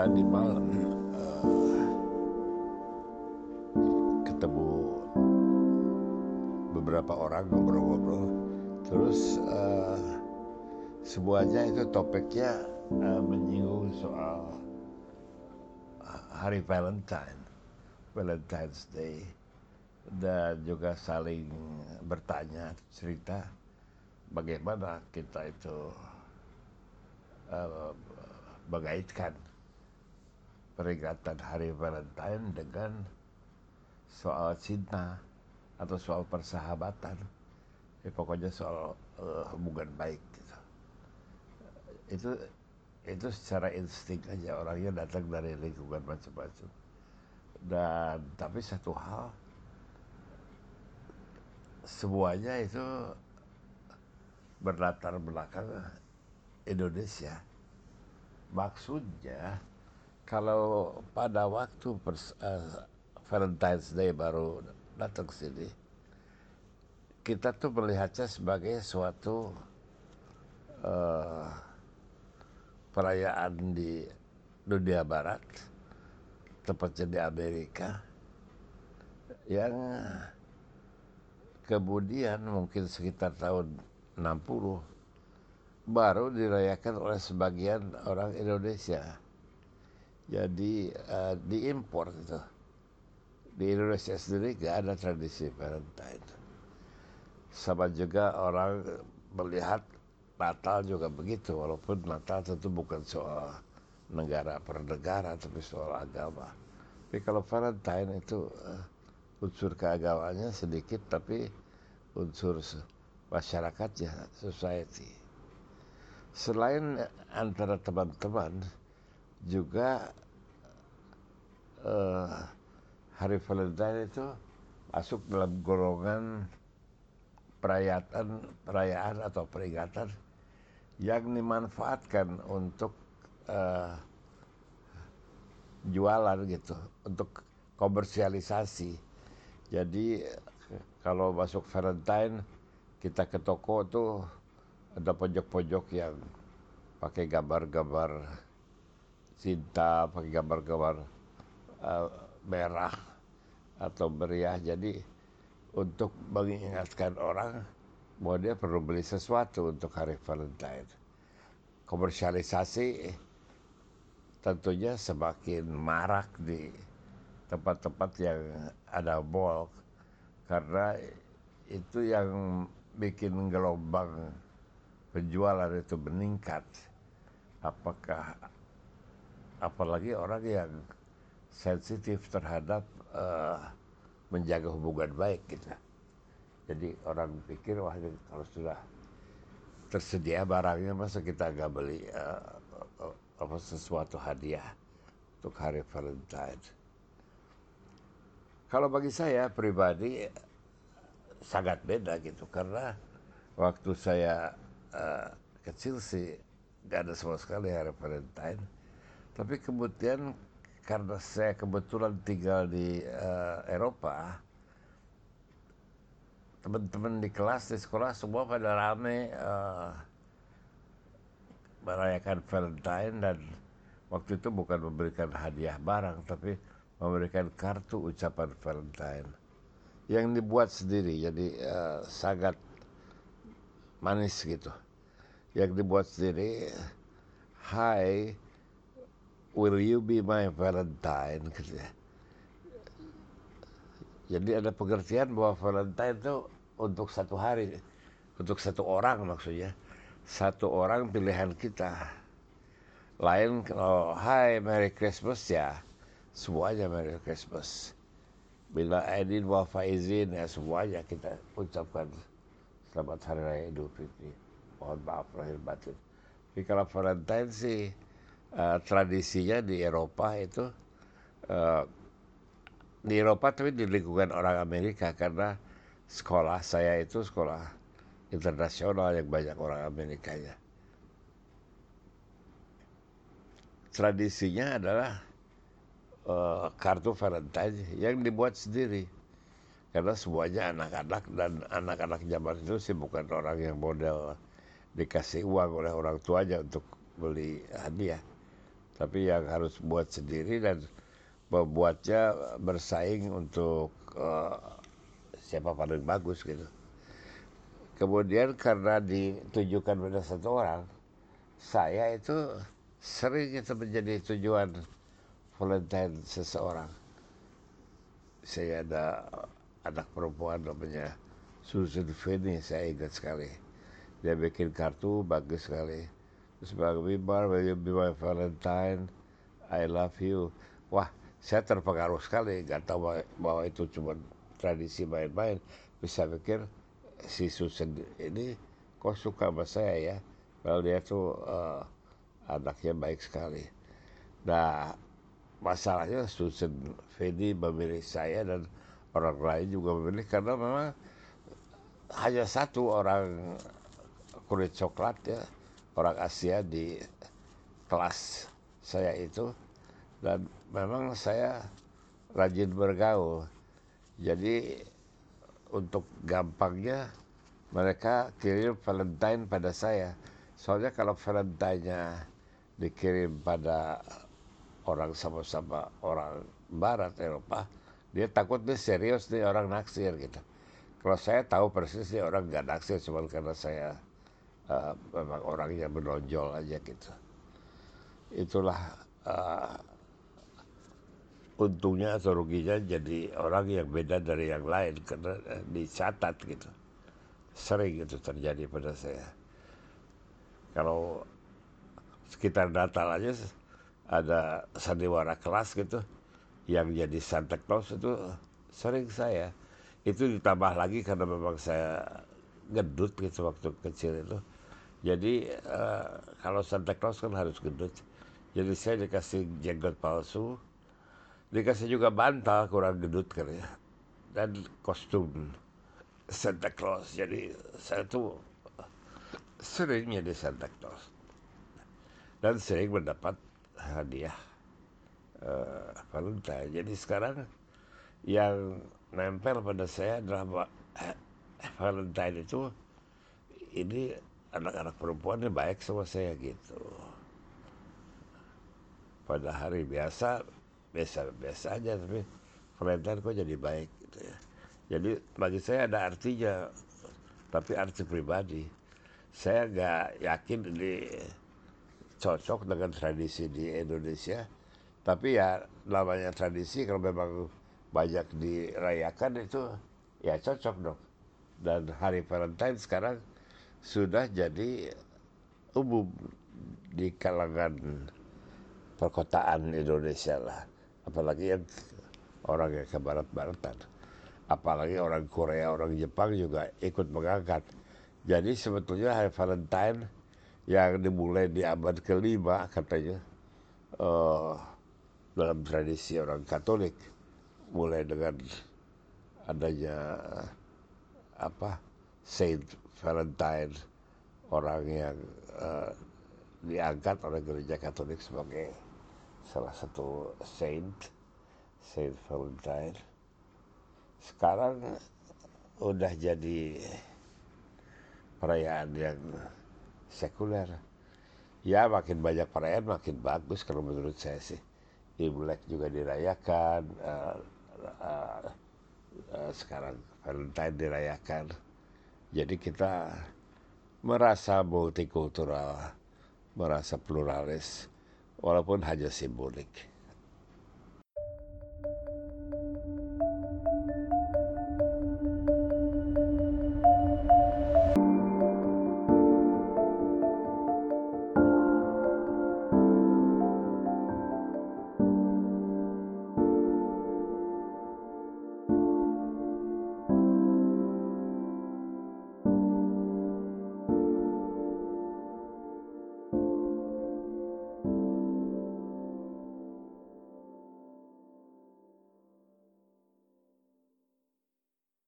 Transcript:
tadi malam uh, ketemu beberapa orang ngobrol-ngobrol. Terus uh, semuanya itu topiknya uh, menyinggung soal hari Valentine, Valentine's Day dan juga saling bertanya cerita bagaimana kita itu uh, mengaitkan peringatan Hari Valentine dengan soal cinta atau soal persahabatan. Ya, pokoknya soal uh, hubungan baik gitu. Itu itu secara insting aja orangnya datang dari lingkungan macam-macam. Dan tapi satu hal semuanya itu berlatar belakang Indonesia. Maksudnya kalau pada waktu uh, Valentine's Day baru datang ke sini, kita tuh melihatnya sebagai suatu uh, perayaan di dunia barat, tepatnya di Amerika, yang kemudian mungkin sekitar tahun 60 baru dirayakan oleh sebagian orang Indonesia. Jadi uh, diimpor itu. Di Indonesia sendiri gak ada tradisi Valentine. Sama juga orang melihat Natal juga begitu, walaupun Natal tentu bukan soal negara per negara, tapi soal agama. Tapi kalau Valentine itu uh, unsur keagamaannya sedikit, tapi unsur masyarakatnya, society selain antara teman-teman juga hari Valentine itu masuk dalam golongan perayaan perayaan atau peringatan yang dimanfaatkan untuk uh, jualan gitu untuk komersialisasi. Jadi kalau masuk Valentine kita ke toko tuh ada pojok-pojok yang pakai gambar-gambar cinta, pakai gambar-gambar merah atau meriah. Jadi untuk mengingatkan orang bahwa dia perlu beli sesuatu untuk hari Valentine. Komersialisasi tentunya semakin marak di tempat-tempat yang ada mall karena itu yang bikin gelombang penjualan itu meningkat, apakah apalagi orang yang sensitif terhadap uh, menjaga hubungan baik gitu. Jadi orang pikir wah kalau sudah tersedia barangnya masa kita nggak beli uh, apa sesuatu hadiah untuk hari Valentine. Kalau bagi saya pribadi sangat beda gitu karena waktu saya uh, kecil sih gak ada sama sekali hari Valentine. Tapi kemudian karena saya kebetulan tinggal di uh, Eropa, teman-teman di kelas di sekolah semua pada rame uh, merayakan Valentine dan waktu itu bukan memberikan hadiah barang tapi memberikan kartu ucapan Valentine. Yang dibuat sendiri jadi uh, sangat manis gitu. Yang dibuat sendiri Hi will you be my Valentine gitu ya. jadi ada pengertian bahwa Valentine itu untuk satu hari untuk satu orang maksudnya satu orang pilihan kita lain kalau Hai Merry Christmas ya semuanya Merry Christmas bila Edin Wafa izin ya semuanya kita ucapkan Selamat Hari Raya Idul Fitri. Mohon maaf lahir batin. Tapi kalau Valentine sih tradisinya di Eropa itu uh, di Eropa tapi di lingkungan orang Amerika karena sekolah saya itu sekolah internasional yang banyak orang Amerikanya. Tradisinya adalah uh, kartu Valentine yang dibuat sendiri karena semuanya anak-anak dan anak-anak zaman itu sih bukan orang yang model dikasih uang oleh orang tuanya untuk beli hadiah tapi yang harus buat sendiri dan membuatnya bersaing untuk uh, siapa paling bagus gitu. Kemudian karena ditujukan pada satu orang, saya itu sering itu menjadi tujuan Valentine seseorang. Saya ada anak perempuan namanya Susan Finney, saya ingat sekali. Dia bikin kartu bagus sekali. You be my Valentine? I love you. Wah, saya terpengaruh sekali. Gak tahu bahwa itu cuma tradisi main-main. Bisa pikir si Susan ini kok suka sama saya ya. Kalau dia tuh uh, anaknya baik sekali. Nah, masalahnya Susan Fedi memilih saya dan orang lain juga memilih karena memang hanya satu orang kulit coklat ya orang Asia di kelas saya itu. Dan memang saya rajin bergaul. Jadi untuk gampangnya mereka kirim Valentine pada saya. Soalnya kalau Valentine-nya dikirim pada orang sama-sama orang barat Eropa dia takut nih serius nih orang naksir gitu. Kalau saya tahu persis nih orang nggak naksir cuma karena saya uh, memang orangnya menonjol aja gitu. Itulah uh, untungnya atau ruginya jadi orang yang beda dari yang lain karena uh, dicatat gitu. Sering itu terjadi pada saya. Kalau sekitar Natal aja ada sandiwara kelas gitu yang jadi Santa Claus itu sering saya. Itu ditambah lagi karena memang saya gedut gitu waktu kecil itu jadi uh, kalau Santa Claus kan harus gedut jadi saya dikasih jenggot palsu. Dikasih juga bantal kurang gedut kan ya dan kostum Santa Claus. Jadi saya tuh sering jadi Santa Claus. Dan sering mendapat hadiah uh, Valentine. Jadi sekarang yang nempel pada saya adalah Valentine itu ini anak-anak perempuannya baik sama saya gitu. Pada hari biasa biasa biasa aja tapi Valentine kok jadi baik gitu ya. Jadi bagi saya ada artinya, tapi arti pribadi. Saya nggak yakin ini cocok dengan tradisi di Indonesia. Tapi ya namanya tradisi kalau memang banyak dirayakan itu ya cocok dong. Dan hari Valentine sekarang sudah jadi umum di kalangan perkotaan Indonesia lah. Apalagi yang orang yang ke barat-baratan. Apalagi orang Korea, orang Jepang juga ikut mengangkat. Jadi sebetulnya hari Valentine yang dimulai di abad kelima katanya uh, dalam tradisi orang Katolik mulai dengan adanya apa Saint Valentine orang yang uh, diangkat oleh gereja Katolik sebagai salah satu saint Saint Valentine sekarang udah jadi perayaan yang sekuler. Ya makin banyak perayaan makin bagus kalau menurut saya sih. Imlek juga dirayakan, uh, uh, uh, sekarang Valentine dirayakan. Jadi kita merasa multikultural, merasa pluralis, walaupun hanya simbolik.